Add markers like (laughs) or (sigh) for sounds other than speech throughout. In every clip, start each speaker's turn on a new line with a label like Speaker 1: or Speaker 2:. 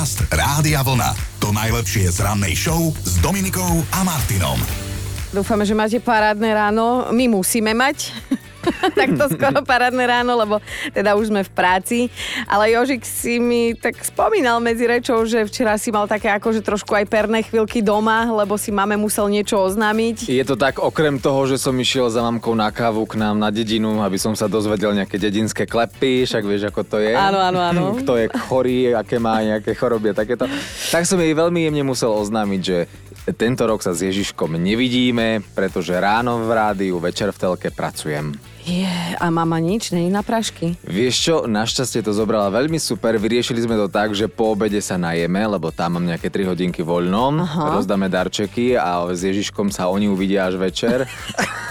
Speaker 1: Podcast Rádia Vlna. To najlepšie z rannej show s Dominikou a Martinom.
Speaker 2: Dúfame, že máte parádne ráno. My musíme mať. (laughs) takto skoro parádne ráno, lebo teda už sme v práci. Ale Jožik si mi tak spomínal medzi rečou, že včera si mal také akože trošku aj perné chvíľky doma, lebo si máme musel niečo oznámiť.
Speaker 3: Je to tak, okrem toho, že som išiel za mamkou na kávu k nám na dedinu, aby som sa dozvedel nejaké dedinské klepy, však vieš, ako to je.
Speaker 2: Áno, áno, áno. (laughs)
Speaker 3: Kto je chorý, aké má nejaké choroby a takéto. Tak som jej veľmi jemne musel oznámiť, že tento rok sa s Ježiškom nevidíme, pretože ráno v rádiu, večer v telke pracujem.
Speaker 2: Je, a mama nič, není na prašky?
Speaker 3: Vieš čo, našťastie to zobrala veľmi super, vyriešili sme to tak, že po obede sa najeme, lebo tam mám nejaké 3 hodinky voľnom,
Speaker 2: Aha.
Speaker 3: rozdáme darčeky a s Ježiškom sa oni uvidia až večer. (laughs)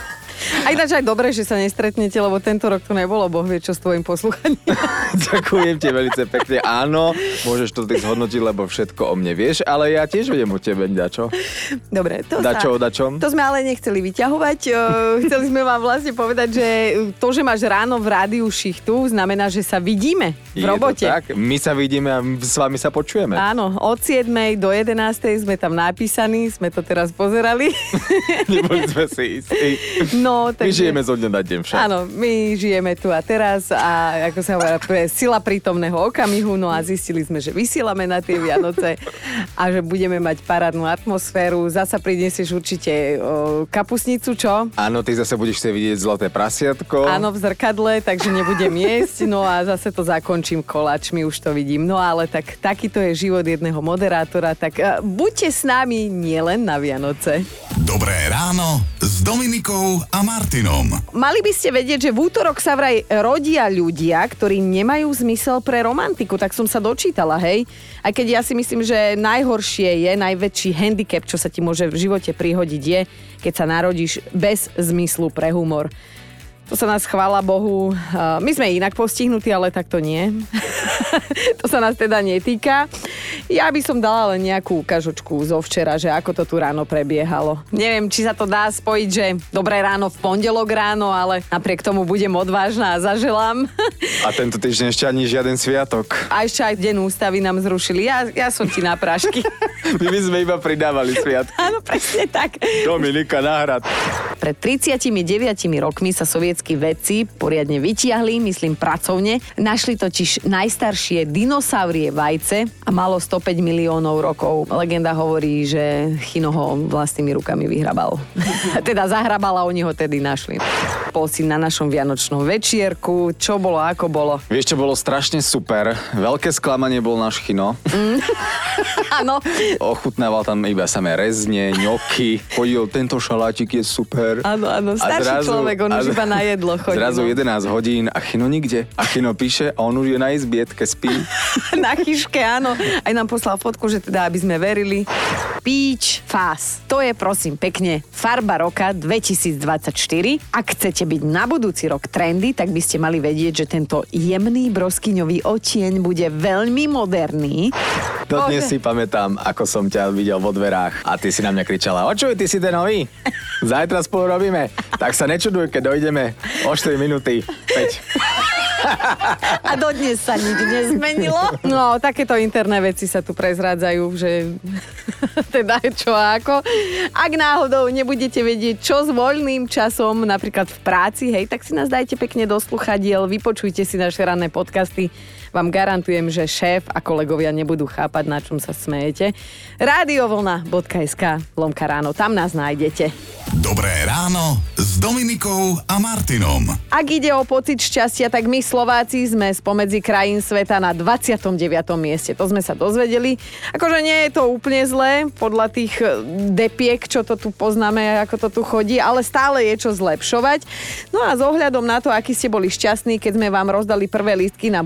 Speaker 2: A ináč aj dobre, že sa nestretnete, lebo tento rok to nebolo, Boh vie čo s tvojim poslúchaním. (laughs)
Speaker 3: Ďakujem ti veľmi pekne. Áno, môžeš to ty zhodnotiť, lebo všetko o mne vieš, ale ja tiež viem o tebe, dačo.
Speaker 2: Dobre, to
Speaker 3: Dačo
Speaker 2: sa,
Speaker 3: dačom?
Speaker 2: To sme ale nechceli vyťahovať. Chceli sme vám vlastne povedať, že to, že máš ráno v rádiu šichtu, znamená, že sa vidíme v
Speaker 3: Je to
Speaker 2: robote.
Speaker 3: tak? My sa vidíme a s vami sa počujeme.
Speaker 2: Áno, od 7. do 11. sme tam napísaní, sme to teraz pozerali. (laughs)
Speaker 3: Neboli sme si istí.
Speaker 2: No,
Speaker 3: My
Speaker 2: takže...
Speaker 3: žijeme zo dňa na deň však.
Speaker 2: Áno, my žijeme tu a teraz a ako sa hovorí, pre sila prítomného okamihu, no a zistili sme, že vysielame na tie Vianoce a že budeme mať parádnu atmosféru. Zasa prinesieš určite o, kapusnicu, čo?
Speaker 3: Áno, ty zase budeš chcieť vidieť zlaté prasiatko.
Speaker 2: Áno, v zrkadle, takže nebudem jesť, no a zase to zakončím koláčmi, už to vidím. No ale tak takýto je život jedného moderátora, tak uh, buďte s nami nielen na Vianoce.
Speaker 1: Dobré ráno s Dominikou a Martinom.
Speaker 2: Mali by ste vedieť, že v útorok sa vraj rodia ľudia, ktorí nemajú zmysel pre romantiku, tak som sa dočítala, hej. Aj keď ja si myslím, že najhoršie je, najväčší handicap, čo sa ti môže v živote prihodiť je, keď sa narodíš bez zmyslu pre humor. To sa nás chvála Bohu. uh, My sme inak postihnutí, ale tak to nie. (laughs) to sa nás teda netýka. Ja by som dala len nejakú ukážočku zo včera, že ako to tu ráno prebiehalo. Neviem, či sa to dá spojiť, že dobré ráno v pondelok ráno, ale napriek tomu budem odvážna a zaželám.
Speaker 3: A tento týždeň ešte ani žiaden sviatok.
Speaker 2: A ešte aj deň ústavy nám zrušili. Ja, ja som ti na prášky. (laughs)
Speaker 3: My by sme iba pridávali sviatky.
Speaker 2: Áno, presne tak.
Speaker 3: Dominika náhrad.
Speaker 2: Pred 39 rokmi sa sovietskí vedci poriadne vytiahli, myslím pracovne. Našli totiž najstaršie dinosaurie vajce a malo 105 miliónov rokov. Legenda hovorí, že Chino ho vlastnými rukami vyhrabal. (laughs) teda zahrabal a oni ho tedy našli. Bol si na našom vianočnom večierku. Čo bolo, ako bolo?
Speaker 3: Vieš, čo bolo strašne super? Veľké sklamanie bol náš chino. (laughs)
Speaker 2: Áno,
Speaker 3: Ochutnával tam iba samé rezne, ňoky. Chodil, tento šalátik je super.
Speaker 2: áno, áno. Starší človek, on už iba na jedlo chodí.
Speaker 3: Zrazu
Speaker 2: no.
Speaker 3: 11 hodín a chino nikde. A chino píše a on už je na izbietke, spí. (laughs)
Speaker 2: na chyške, áno. Aj nám poslal fotku, že teda, aby sme verili. Peach Fast. To je prosím pekne farba roka 2024. Ak chcete byť na budúci rok trendy, tak by ste mali vedieť, že tento jemný broskyňový otieň bude veľmi moderný.
Speaker 3: Dodnes
Speaker 2: Bože.
Speaker 3: si pamätám, ako som ťa videl vo dverách a ty si na mňa kričala, očuj, ty si ten nový? (laughs) Zajtra spolu robíme. Tak sa nečuduj, keď dojdeme o 4 minúty. 5.
Speaker 2: A dodnes sa nič nezmenilo. No, takéto interné veci sa tu prezrádzajú, že (laughs) teda čo a ako. Ak náhodou nebudete vedieť, čo s voľným časom, napríklad v práci, hej, tak si nás dajte pekne do sluchadiel, vypočujte si naše ranné podcasty. Vám garantujem, že šéf a kolegovia nebudú chápať, na čom sa smejete. Radiovlna.sk Lomka ráno, tam nás nájdete.
Speaker 1: Dobré ráno s Dominikou a Martinom.
Speaker 2: Ak ide o pocit šťastia, tak my Slováci sme spomedzi krajín sveta na 29. mieste. To sme sa dozvedeli. Akože nie je to úplne zlé, podľa tých e, depiek, čo to tu poznáme, ako to tu chodí, ale stále je čo zlepšovať. No a s ohľadom na to, aký ste boli šťastní, keď sme vám rozdali prvé lístky na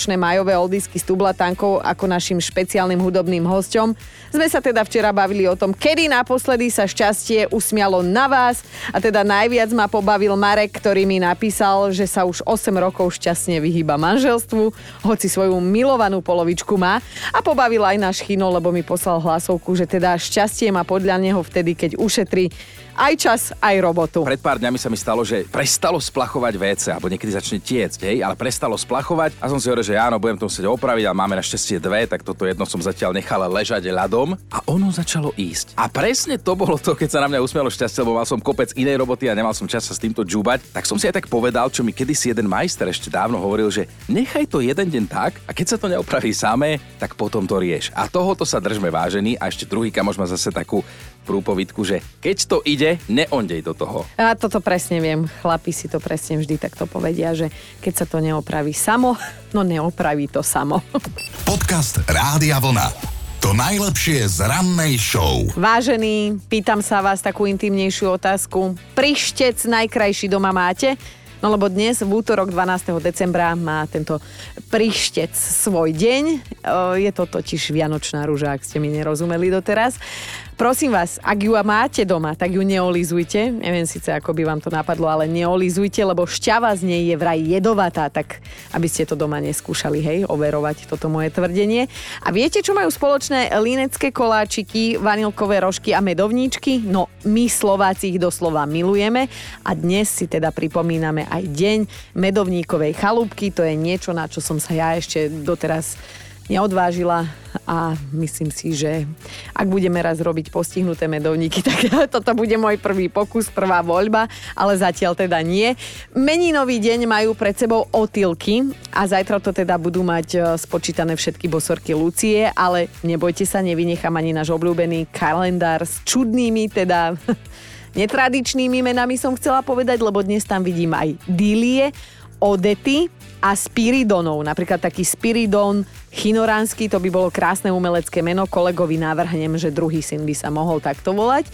Speaker 2: budúcoročné majové oldisky s tublatankou ako našim špeciálnym hudobným hosťom, sme sa teda včera bavili o tom, kedy naposledy sa šťastie usmialo na vás a teda najviac ma pobavil Marek, ktorý mi napísal, že sa už 8 rokov šťastne vyhýba manželstvu, hoci svoju milovanú polovičku má. A pobavil aj náš Chino, lebo mi poslal hlasovku, že teda šťastie má podľa neho vtedy, keď ušetrí aj čas, aj robotu.
Speaker 4: Pred pár dňami sa mi stalo, že prestalo splachovať WC, alebo niekedy začne tiecť, hej, ale prestalo splachovať a som si hovoril, že áno, budem to musieť opraviť, ale máme našťastie dve, tak toto jedno som zatiaľ nechal ležať ľadom a ono začalo ísť. A presne to bolo to, keď sa na mňa usmialo šťastie, lebo mal som kopec inej roboty a nemal som čas sa s týmto džubať, tak som si aj tak povedal, čo mi kedysi jeden majster ešte dávno hovoril, že nechaj to jeden deň tak a keď sa to neopraví samé, tak potom to rieš. A tohoto sa držme vážený a ešte druhý kamoš má zase takú prúpovidku, že keď to ide, neondej do toho.
Speaker 2: A toto presne viem. Chlapi si to presne vždy takto povedia, že keď sa to neopraví samo, (laughs) no neopraví to samo. (laughs)
Speaker 1: Podcast Rádia Vlna. To najlepšie z rannej show.
Speaker 2: Vážený, pýtam sa vás takú intimnejšiu otázku. Prištec najkrajší doma máte? No lebo dnes, v útorok 12. decembra, má tento prištec svoj deň. Je to totiž Vianočná rúža, ak ste mi nerozumeli doteraz. Prosím vás, ak ju máte doma, tak ju neolizujte. Neviem síce, ako by vám to napadlo, ale neolizujte, lebo šťava z nej je vraj jedovatá, tak aby ste to doma neskúšali, hej, overovať toto moje tvrdenie. A viete, čo majú spoločné línecké koláčiky, vanilkové rožky a medovníčky? No, my Slováci ich doslova milujeme a dnes si teda pripomíname aj deň medovníkovej chalúbky. To je niečo, na čo som sa ja ešte doteraz neodvážila a myslím si, že ak budeme raz robiť postihnuté medovníky, (laughs) tak toto bude môj prvý pokus, prvá voľba, ale zatiaľ teda nie. Meninový deň majú pred sebou otylky a zajtra to teda budú mať e, spočítané všetky bosorky Lucie, ale nebojte sa, nevynechám ani náš obľúbený kalendár s čudnými teda (laughs) netradičnými menami som chcela povedať, lebo dnes tam vidím aj Dilie, Odety a Spiridonov. Napríklad taký Spiridon Chinoránsky, to by bolo krásne umelecké meno, kolegovi navrhnem, že druhý syn by sa mohol takto volať.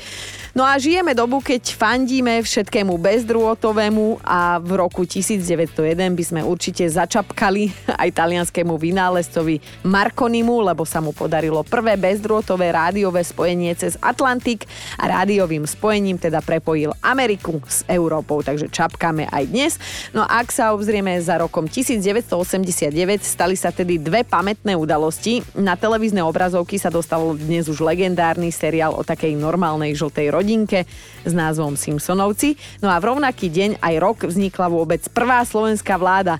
Speaker 2: No a žijeme dobu, keď fandíme všetkému bezdrôtovému a v roku 1901 by sme určite začapkali aj talianskému vynálezcovi Marconimu, lebo sa mu podarilo prvé bezdrôtové rádiové spojenie cez Atlantik a rádiovým spojením teda prepojil Ameriku s Európou, takže čapkáme aj dnes. No a ak sa obzrieme za rokom 1989, stali sa tedy dve pam- pamätné udalosti. Na televízne obrazovky sa dostal dnes už legendárny seriál o takej normálnej žltej rodinke s názvom Simpsonovci. No a v rovnaký deň aj rok vznikla vôbec prvá slovenská vláda.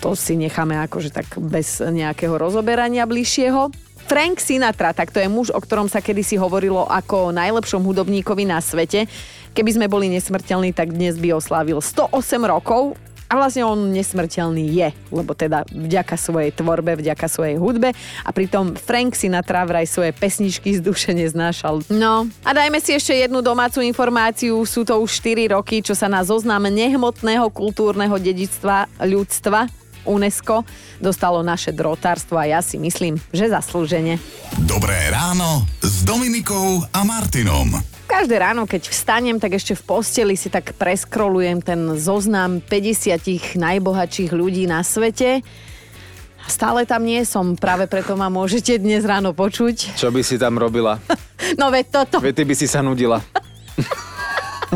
Speaker 2: To si necháme akože tak bez nejakého rozoberania bližšieho. Frank Sinatra, tak to je muž, o ktorom sa kedysi hovorilo ako o najlepšom hudobníkovi na svete. Keby sme boli nesmrteľní, tak dnes by oslávil 108 rokov a vlastne on nesmrteľný je, lebo teda vďaka svojej tvorbe, vďaka svojej hudbe a pritom Frank Sinatra vraj svoje pesničky z duše neznášal. No a dajme si ešte jednu domácu informáciu. Sú to už 4 roky, čo sa na zoznam nehmotného kultúrneho dedičstva ľudstva UNESCO dostalo naše drotárstvo a ja si myslím, že zaslúžene.
Speaker 1: Dobré ráno s Dominikou a Martinom.
Speaker 2: Každé ráno, keď vstanem, tak ešte v posteli si tak preskrolujem ten zoznam 50 najbohatších ľudí na svete. Stále tam nie som, práve preto ma môžete dnes ráno počuť.
Speaker 3: Čo by si tam robila? (laughs)
Speaker 2: no veď toto.
Speaker 3: Veď ty by si sa nudila. (laughs)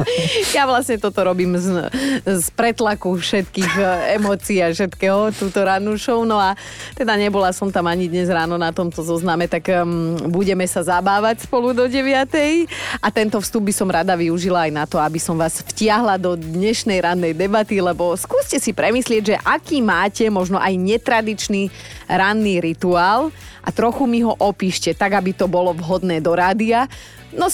Speaker 3: (laughs)
Speaker 2: ja vlastne toto robím z, z pretlaku všetkých e, emócií a všetkého túto rannú show. No a teda nebola som tam ani dnes ráno na tomto zozname, tak um, budeme sa zabávať spolu do 9. A tento vstup by som rada využila aj na to, aby som vás vtiahla do dnešnej rannej debaty, lebo skúste si premyslieť, že aký máte možno aj netradičný ranný rituál a trochu mi ho opíšte, tak aby to bolo vhodné do rádia. No,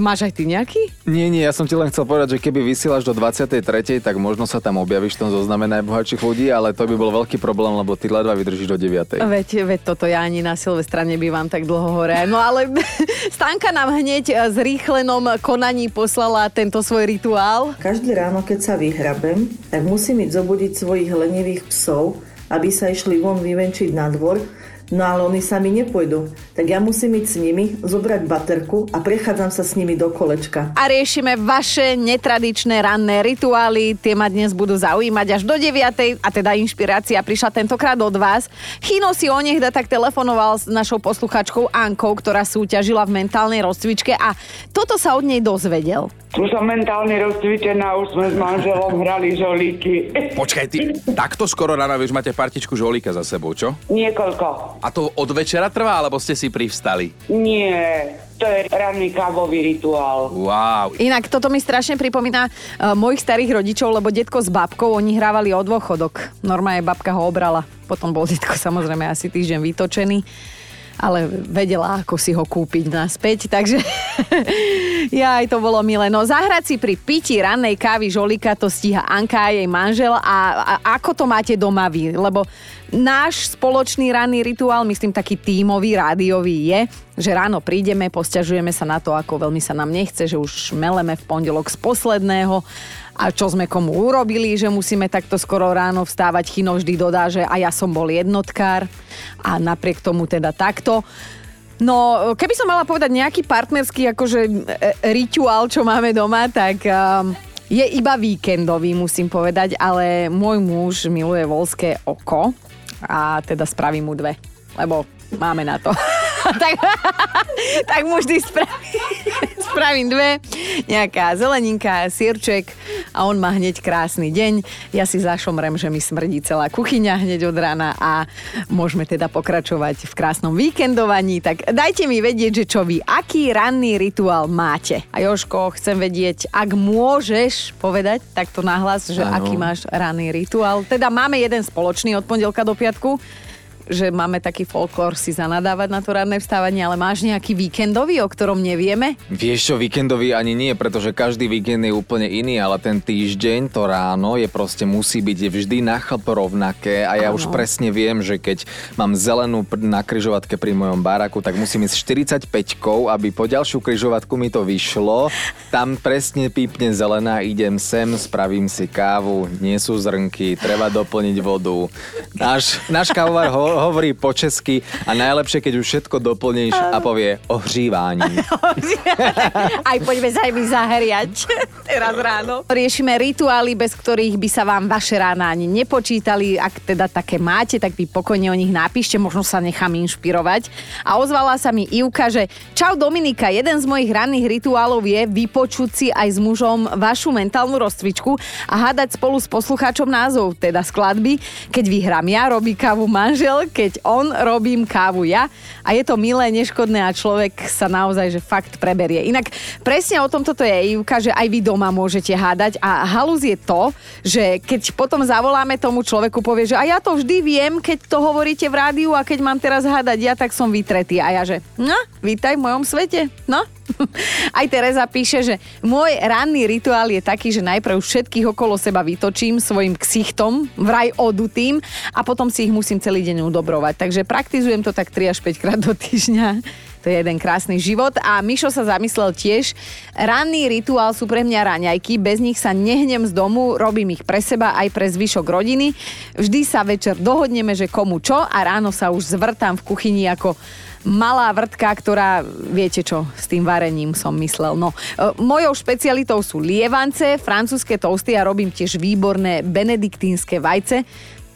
Speaker 2: máš aj ty nejaký?
Speaker 3: Nie, nie, ja som ti len chcel povedať, že keby vysielaš do 23., tak možno sa tam objavíš v tom zozname najbohatších ľudí, ale to by bol veľký problém, lebo ty ledva vydržíš do 9.
Speaker 2: Veď, veď toto ja ani na Silvestra nebývam tak dlho hore. No ale (laughs) Stanka nám hneď z rýchlenom konaní poslala tento svoj rituál.
Speaker 5: Každé ráno, keď sa vyhrabem, tak musím ísť zobudiť svojich lenivých psov, aby sa išli von vyvenčiť na dvor, No ale oni sami nepôjdu. Tak ja musím ísť s nimi, zobrať baterku a prechádzam sa s nimi do kolečka.
Speaker 2: A riešime vaše netradičné ranné rituály. Tie ma dnes budú zaujímať až do 9. A teda inšpirácia prišla tentokrát od vás. Chino si onehda tak telefonoval s našou posluchačkou Ankou, ktorá súťažila v mentálnej rozcvičke a toto sa od nej dozvedel.
Speaker 6: Už som mentálne rozcvičená, už sme s manželom hrali žolíky.
Speaker 4: Počkaj, ty takto skoro ráno, vieš, máte partičku žolíka za sebou, čo?
Speaker 6: Niekoľko.
Speaker 4: A to od večera trvá, alebo ste si privstali?
Speaker 6: Nie, to je ranný kávový rituál.
Speaker 4: Wow.
Speaker 2: Inak toto mi strašne pripomína uh, mojich starých rodičov, lebo detko s babkou, oni hrávali o dôchodok. Normálne babka ho obrala. Potom bol detko (laughs) samozrejme asi týždeň vytočený ale vedela, ako si ho kúpiť naspäť, takže ja aj to bolo milé. No zahrať si pri pití rannej kávy žolika to stíha Anka a jej manžel a, a ako to máte doma vy? Lebo náš spoločný ranný rituál, myslím taký tímový, rádiový je, že ráno prídeme, posťažujeme sa na to, ako veľmi sa nám nechce, že už meleme v pondelok z posledného a čo sme komu urobili, že musíme takto skoro ráno vstávať. Chino vždy dodá, že a ja som bol jednotkár a napriek tomu teda takto. No, keby som mala povedať nejaký partnerský akože e, rituál, čo máme doma, tak um, je iba víkendový, musím povedať, ale môj muž miluje volské oko a teda spravím mu dve, lebo máme na to. (laughs) tak, tak mu vždy spravím, (laughs) spravím dve, nejaká zeleninka, sírček a on má hneď krásny deň. Ja si zašomrem, že mi smrdí celá kuchyňa hneď od rána a môžeme teda pokračovať v krásnom víkendovaní. Tak dajte mi vedieť, že čo vy, aký ranný rituál máte. A Joško, chcem vedieť, ak môžeš povedať takto nahlas, že
Speaker 3: Áno.
Speaker 2: aký máš ranný rituál. Teda máme jeden spoločný od pondelka do piatku že máme taký folklór si zanadávať na to ranné vstávanie, ale máš nejaký víkendový, o ktorom nevieme?
Speaker 3: Vieš čo, víkendový ani nie, pretože každý víkend je úplne iný, ale ten týždeň, to ráno je proste musí byť vždy na chlp rovnaké a ja
Speaker 2: Áno.
Speaker 3: už presne viem, že keď mám zelenú na kryžovatke pri mojom baraku, tak musím ísť 45 aby po ďalšiu kryžovatku mi to vyšlo. Tam presne pípne zelená, idem sem, spravím si kávu, nie sú zrnky, treba doplniť vodu. Náš, náš kávovar ho, hovorí po česky a najlepšie, keď už všetko doplníš a povie (laughs) ohřívání.
Speaker 2: Aj poďme sa aj my zahriať teraz ráno. Riešime rituály, bez ktorých by sa vám vaše rána ani nepočítali. Ak teda také máte, tak vy pokojne o nich napíšte, možno sa nechám inšpirovať. A ozvala sa mi Ivka, že čau Dominika, jeden z mojich ranných rituálov je vypočuť si aj s mužom vašu mentálnu rozcvičku a hádať spolu s poslucháčom názov, teda skladby. Keď vyhrám ja, robí kávu manžel, keď on, robím kávu ja. A je to milé, neškodné a človek sa naozaj, že fakt preberie. Inak presne o tom toto je Ivka, že aj vy doma môžete hádať a halus je to, že keď potom zavoláme tomu človeku, povie, že a ja to vždy viem, keď to hovoríte v rádiu a keď mám teraz hádať ja, tak som vytretý. A ja, že no, vítaj v mojom svete, no. Aj Tereza píše, že môj ranný rituál je taký, že najprv všetkých okolo seba vytočím svojim ksichtom, vraj odutým a potom si ich musím celý deň udobrovať. Takže praktizujem to tak 3 až 5 krát do týždňa. To je jeden krásny život. A Mišo sa zamyslel tiež, ranný rituál sú pre mňa raňajky, bez nich sa nehnem z domu, robím ich pre seba aj pre zvyšok rodiny. Vždy sa večer dohodneme, že komu čo a ráno sa už zvrtám v kuchyni ako malá vrtka, ktorá, viete čo, s tým varením som myslel. No, e, mojou špecialitou sú lievance, francúzske toasty a robím tiež výborné benediktínske vajce.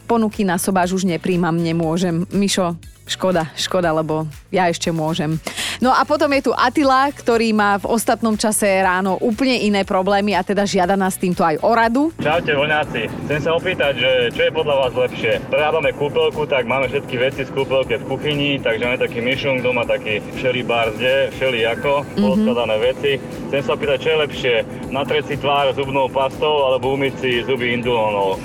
Speaker 2: Ponuky na sobáž už nepríjmam, nemôžem. Mišo, škoda, škoda, lebo ja ešte môžem. No a potom je tu Atila, ktorý má v ostatnom čase ráno úplne iné problémy a teda žiada nás týmto aj o radu.
Speaker 7: Čaute voňáci, chcem sa opýtať, že čo je podľa vás lepšie? Prerábame kúpelku, tak máme všetky veci z kúpelke v kuchyni, takže máme taký myšung doma, taký všeli bar zde, všeli ako, poskladané veci. Chcem sa opýtať, čo je lepšie, natrieť si tvár zubnou pastou alebo umyť si zuby indulónou.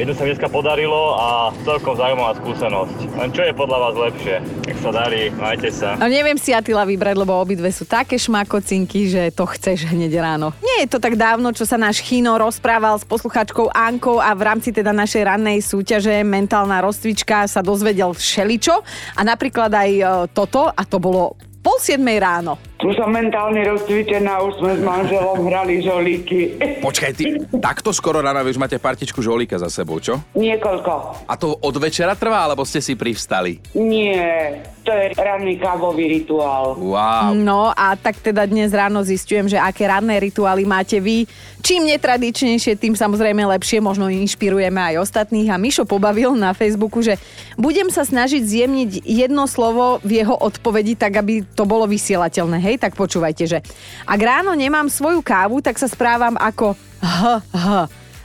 Speaker 7: Jednu sa dneska podarilo a celkom zaujímavá skúsenosť. Len čo je podľa vás lepšie? Nech sa darí, majte sa.
Speaker 2: A neviem si Atila vybrať, lebo obidve sú také šmakocinky, že to chceš hneď ráno. Nie je to tak dávno, čo sa náš Chino rozprával s posluchačkou Ankou a v rámci teda našej rannej súťaže mentálna rozcvička sa dozvedel všeličo a napríklad aj e, toto a to bolo pol siedmej ráno.
Speaker 6: Tu som mentálne rozcvičená, už sme s manželom hrali žolíky.
Speaker 4: Počkaj, ty takto skoro ráno už máte partičku žolíka za sebou, čo?
Speaker 6: Niekoľko.
Speaker 4: A to od večera trvá, alebo ste si privstali?
Speaker 6: Nie, to je ranný kávový rituál.
Speaker 4: Wow.
Speaker 2: No a tak teda dnes ráno zistujem, že aké ranné rituály máte vy. Čím netradičnejšie, tým samozrejme lepšie, možno inšpirujeme aj ostatných. A Mišo pobavil na Facebooku, že budem sa snažiť zjemniť jedno slovo v jeho odpovedi, tak aby to bolo vysielateľné. Hej, tak počúvajte, že ak ráno nemám svoju kávu, tak sa správam ako h, h.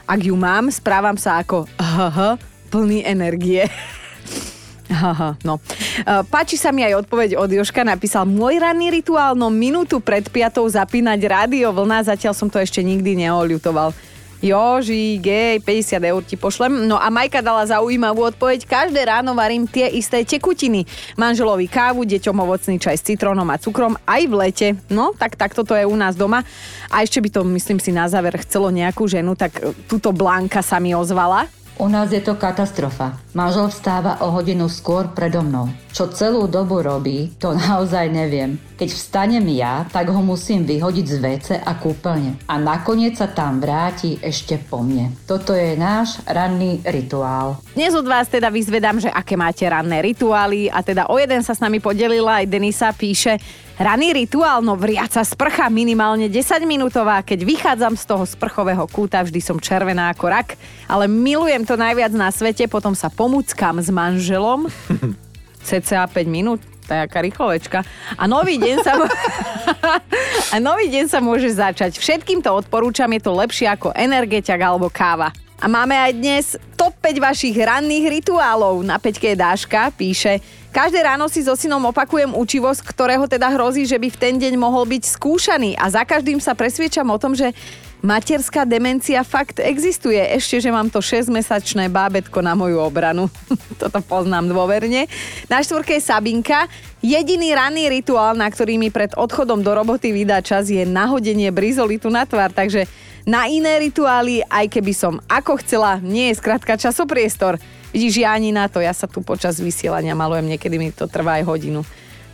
Speaker 2: Ak ju mám, správam sa ako h, h, plný energie. (laughs) Aha, no. E, Páči sa mi aj odpoveď od Joška, napísal môj ranný rituál, no minútu pred piatou zapínať rádio vlna, zatiaľ som to ešte nikdy neoľutoval. Joži, gej, 50 eur ti pošlem. No a Majka dala zaujímavú odpoveď. Každé ráno varím tie isté tekutiny. Manželovi kávu, deťom ovocný čaj s citrónom a cukrom aj v lete. No, tak takto to je u nás doma. A ešte by to, myslím si, na záver chcelo nejakú ženu, tak e, túto Blanka sa mi ozvala.
Speaker 8: U nás je to katastrofa. Manžel vstáva o hodinu skôr predo mnou. Čo celú dobu robí, to naozaj neviem. Keď vstanem ja, tak ho musím vyhodiť z WC a kúpeľne. A nakoniec sa tam vráti ešte po mne. Toto je náš ranný rituál.
Speaker 2: Dnes od vás teda vyzvedám, že aké máte ranné rituály a teda o jeden sa s nami podelila aj Denisa, píše Raný rituál, no vriaca sprcha minimálne 10 minútová, keď vychádzam z toho sprchového kúta, vždy som červená ako rak, ale milujem to najviac na svete, potom sa pomúckam s manželom, (laughs) cca 5 minút, to je aká rýchlovečka. A nový deň sa... (laughs) a nový deň sa môže začať. Všetkým to odporúčam, je to lepšie ako energeťak alebo káva. A máme aj dnes top 5 vašich ranných rituálov. Na peťke je Dáška, píše Každé ráno si so synom opakujem učivosť, ktorého teda hrozí, že by v ten deň mohol byť skúšaný a za každým sa presviečam o tom, že materská demencia fakt existuje. Ešte, že mám to 6-mesačné bábetko na moju obranu. (laughs) Toto poznám dôverne. Na štvorke je Sabinka. Jediný ranný rituál, na ktorý mi pred odchodom do roboty vydá čas, je nahodenie brizolitu na tvár, takže na iné rituály, aj keby som ako chcela, nie je skrátka časopriestor. Vidíš, ja ani na to, ja sa tu počas vysielania malujem, niekedy mi to trvá aj hodinu.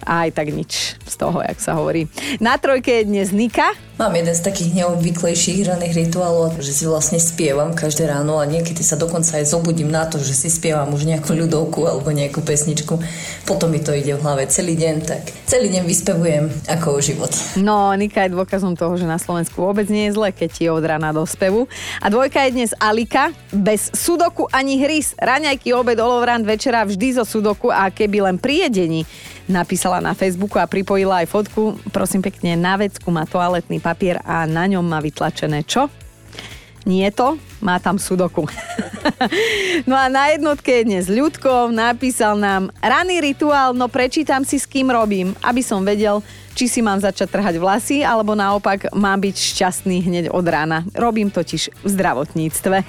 Speaker 2: A aj tak nič z toho, jak sa hovorí. Na trojke je dnes Nika.
Speaker 9: Mám jeden z takých neobvyklejších ranných rituálov, že si vlastne spievam každé ráno a niekedy sa dokonca aj zobudím na to, že si spievam už nejakú ľudovku alebo nejakú pesničku. Potom mi to ide v hlave celý deň, tak celý deň vyspevujem ako o život.
Speaker 2: No, Nika je dôkazom toho, že na Slovensku vôbec nie je zle, keď je od rána do spevu. A dvojka je dnes Alika, bez sudoku ani hrys. Raňajky, obed, olovrant, večera vždy zo sudoku a keby len pri jedení napísala na Facebooku a pripojila aj fotku. Prosím pekne, na vecku má toaletný papier a na ňom má vytlačené čo? Nie to, má tam sudoku. (laughs) no a na jednotke je dnes Ľudko, napísal nám raný rituál, no prečítam si s kým robím, aby som vedel, či si mám začať trhať vlasy, alebo naopak mám byť šťastný hneď od rána. Robím totiž v zdravotníctve.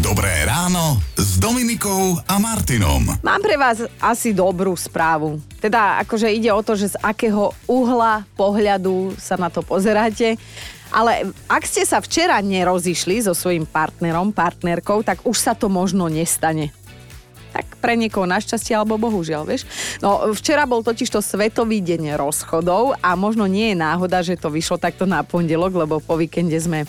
Speaker 1: Dobré ráno s Dominikou a Martinom.
Speaker 2: Mám pre vás asi dobrú správu. Teda akože ide o to, že z akého uhla pohľadu sa na to pozeráte. Ale ak ste sa včera nerozišli so svojím partnerom, partnerkou, tak už sa to možno nestane. Tak pre niekoho našťastie alebo bohužiaľ, vieš. No včera bol totiž to Svetový deň rozchodov a možno nie je náhoda, že to vyšlo takto na pondelok, lebo po víkende sme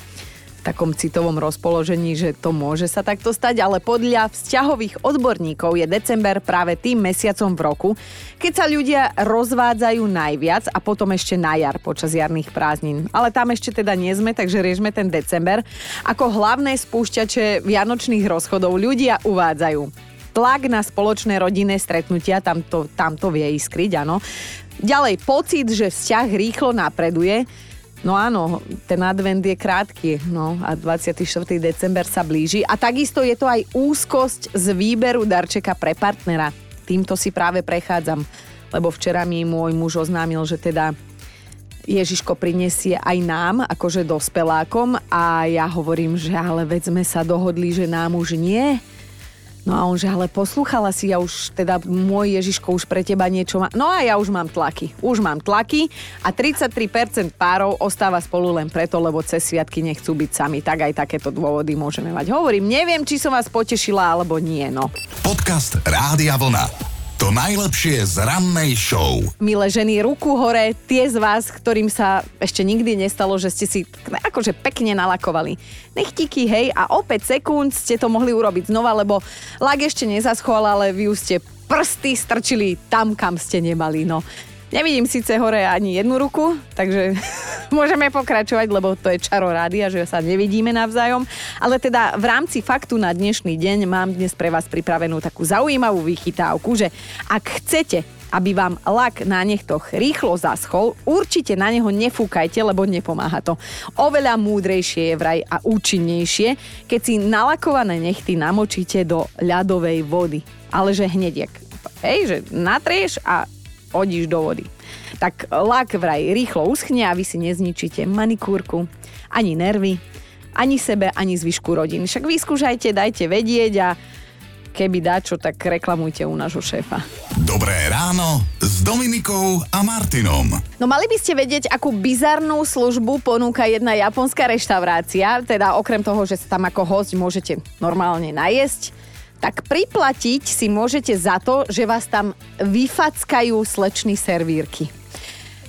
Speaker 2: takom citovom rozpoložení, že to môže sa takto stať, ale podľa vzťahových odborníkov je december práve tým mesiacom v roku, keď sa ľudia rozvádzajú najviac a potom ešte na jar počas jarných prázdnin. Ale tam ešte teda nie sme, takže riešme ten december. Ako hlavné spúšťače vianočných rozchodov ľudia uvádzajú tlak na spoločné rodinné stretnutia, tam to, tam to vie iskryť, áno. Ďalej, pocit, že vzťah rýchlo napreduje, No áno, ten advent je krátky, no a 24. december sa blíži. A takisto je to aj úzkosť z výberu darčeka pre partnera. Týmto si práve prechádzam, lebo včera mi môj muž oznámil, že teda Ježiško prinesie aj nám, akože dospelákom a ja hovorím, že ale veď sme sa dohodli, že nám už nie. No a on že, ale poslúchala si, ja už, teda môj Ježiško už pre teba niečo má. No a ja už mám tlaky. Už mám tlaky a 33% párov ostáva spolu len preto, lebo cez sviatky nechcú byť sami. Tak aj takéto dôvody môžeme mať. Hovorím, neviem, či som vás potešila, alebo nie, no.
Speaker 1: Podcast Rádia Vlna. To najlepšie z rannej show.
Speaker 2: Milé ženy, ruku hore, tie z vás, ktorým sa ešte nikdy nestalo, že ste si akože pekne nalakovali nechtiky, hej, a o 5 sekúnd ste to mohli urobiť znova, lebo lak ešte nezaschol, ale vy už ste prsty strčili tam, kam ste nemali, no. Nevidím síce hore ani jednu ruku, takže (laughs) môžeme pokračovať, lebo to je čaro rádia, že sa nevidíme navzájom. Ale teda v rámci faktu na dnešný deň mám dnes pre vás pripravenú takú zaujímavú vychytávku, že ak chcete aby vám lak na nechtoch rýchlo zaschol, určite na neho nefúkajte, lebo nepomáha to. Oveľa múdrejšie je vraj a účinnejšie, keď si nalakované nechty namočíte do ľadovej vody. Ale že hneď, jak, hej, že natrieš a hodíš do vody. Tak lak vraj rýchlo uschne a vy si nezničíte manikúrku, ani nervy, ani sebe, ani zvyšku rodiny. Však vyskúšajte, dajte vedieť a keby dačo, tak reklamujte u nášho šéfa.
Speaker 1: Dobré ráno s Dominikou a Martinom.
Speaker 2: No mali by ste vedieť, akú bizarnú službu ponúka jedna japonská reštaurácia, teda okrem toho, že sa tam ako host môžete normálne najesť, tak priplatiť si môžete za to, že vás tam vyfackajú slečny servírky.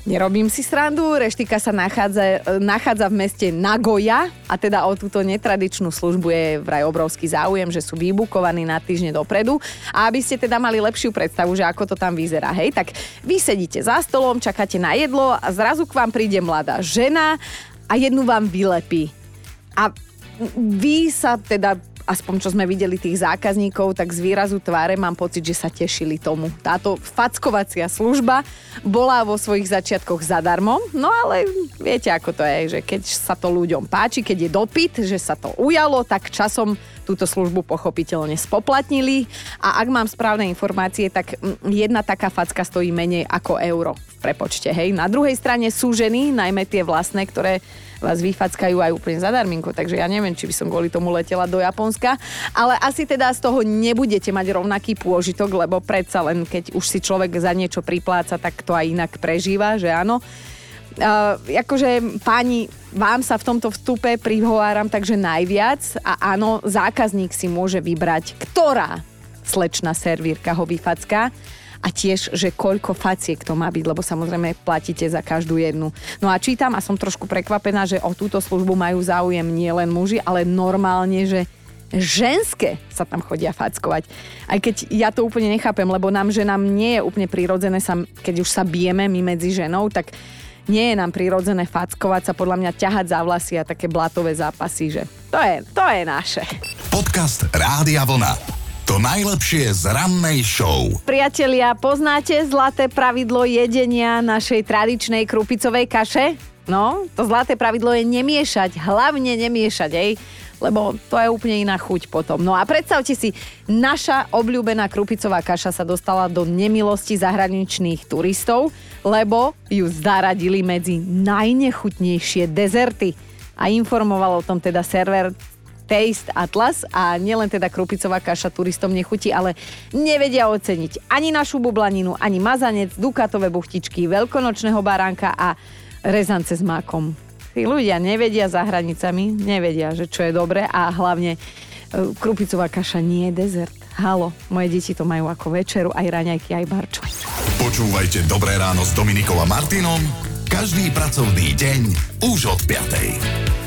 Speaker 2: Nerobím si srandu, reštika sa nachádza, nachádza v meste Nagoya a teda o túto netradičnú službu je vraj obrovský záujem, že sú vybukovaní na týždne dopredu a aby ste teda mali lepšiu predstavu, že ako to tam vyzerá, hej, tak vy sedíte za stolom, čakáte na jedlo a zrazu k vám príde mladá žena a jednu vám vylepí. A vy sa teda aspoň čo sme videli tých zákazníkov, tak z výrazu tváre mám pocit, že sa tešili tomu. Táto fackovacia služba bola vo svojich začiatkoch zadarmo, no ale viete ako to je, že keď sa to ľuďom páči, keď je dopyt, že sa to ujalo, tak časom túto službu pochopiteľne spoplatnili a ak mám správne informácie, tak mm, jedna taká facka stojí menej ako euro v prepočte. Hej. Na druhej strane sú ženy, najmä tie vlastné, ktoré vás vyfackajú aj úplne zadarminko, takže ja neviem, či by som kvôli tomu letela do Japonska, ale asi teda z toho nebudete mať rovnaký pôžitok, lebo predsa len keď už si človek za niečo pripláca, tak to aj inak prežíva, že áno. Uh, akože páni, vám sa v tomto vstupe prihováram takže najviac. A áno, zákazník si môže vybrať, ktorá slečná servírka ho vyfacká a tiež, že koľko faciek to má byť, lebo samozrejme platíte za každú jednu. No a čítam a som trošku prekvapená, že o túto službu majú záujem nielen muži, ale normálne, že ženské sa tam chodia fackovať. Aj keď ja to úplne nechápem, lebo nám, že nám nie je úplne prirodzené, sa, keď už sa bijeme my medzi ženou, tak nie je nám prirodzené fackovať sa, podľa mňa ťahať za vlasy a také blatové zápasy, že to je, to je naše.
Speaker 1: Podcast Rádia Vlna. To najlepšie z rannej show.
Speaker 2: Priatelia, poznáte zlaté pravidlo jedenia našej tradičnej krupicovej kaše? No, to zlaté pravidlo je nemiešať, hlavne nemiešať, ej lebo to je úplne iná chuť potom. No a predstavte si, naša obľúbená krupicová kaša sa dostala do nemilosti zahraničných turistov, lebo ju zaradili medzi najnechutnejšie dezerty. A informoval o tom teda server Taste Atlas a nielen teda krupicová kaša turistom nechutí, ale nevedia oceniť ani našu bublaninu, ani mazanec, dukatové buchtičky, veľkonočného baránka a rezance s mákom. Tí ľudia nevedia za hranicami, nevedia, že čo je dobre a hlavne e, krupicová kaša nie je dezert. Halo, moje deti to majú ako večeru, aj raňajky, aj barčo.
Speaker 1: Počúvajte Dobré ráno s Dominikom a Martinom každý pracovný deň už od 5.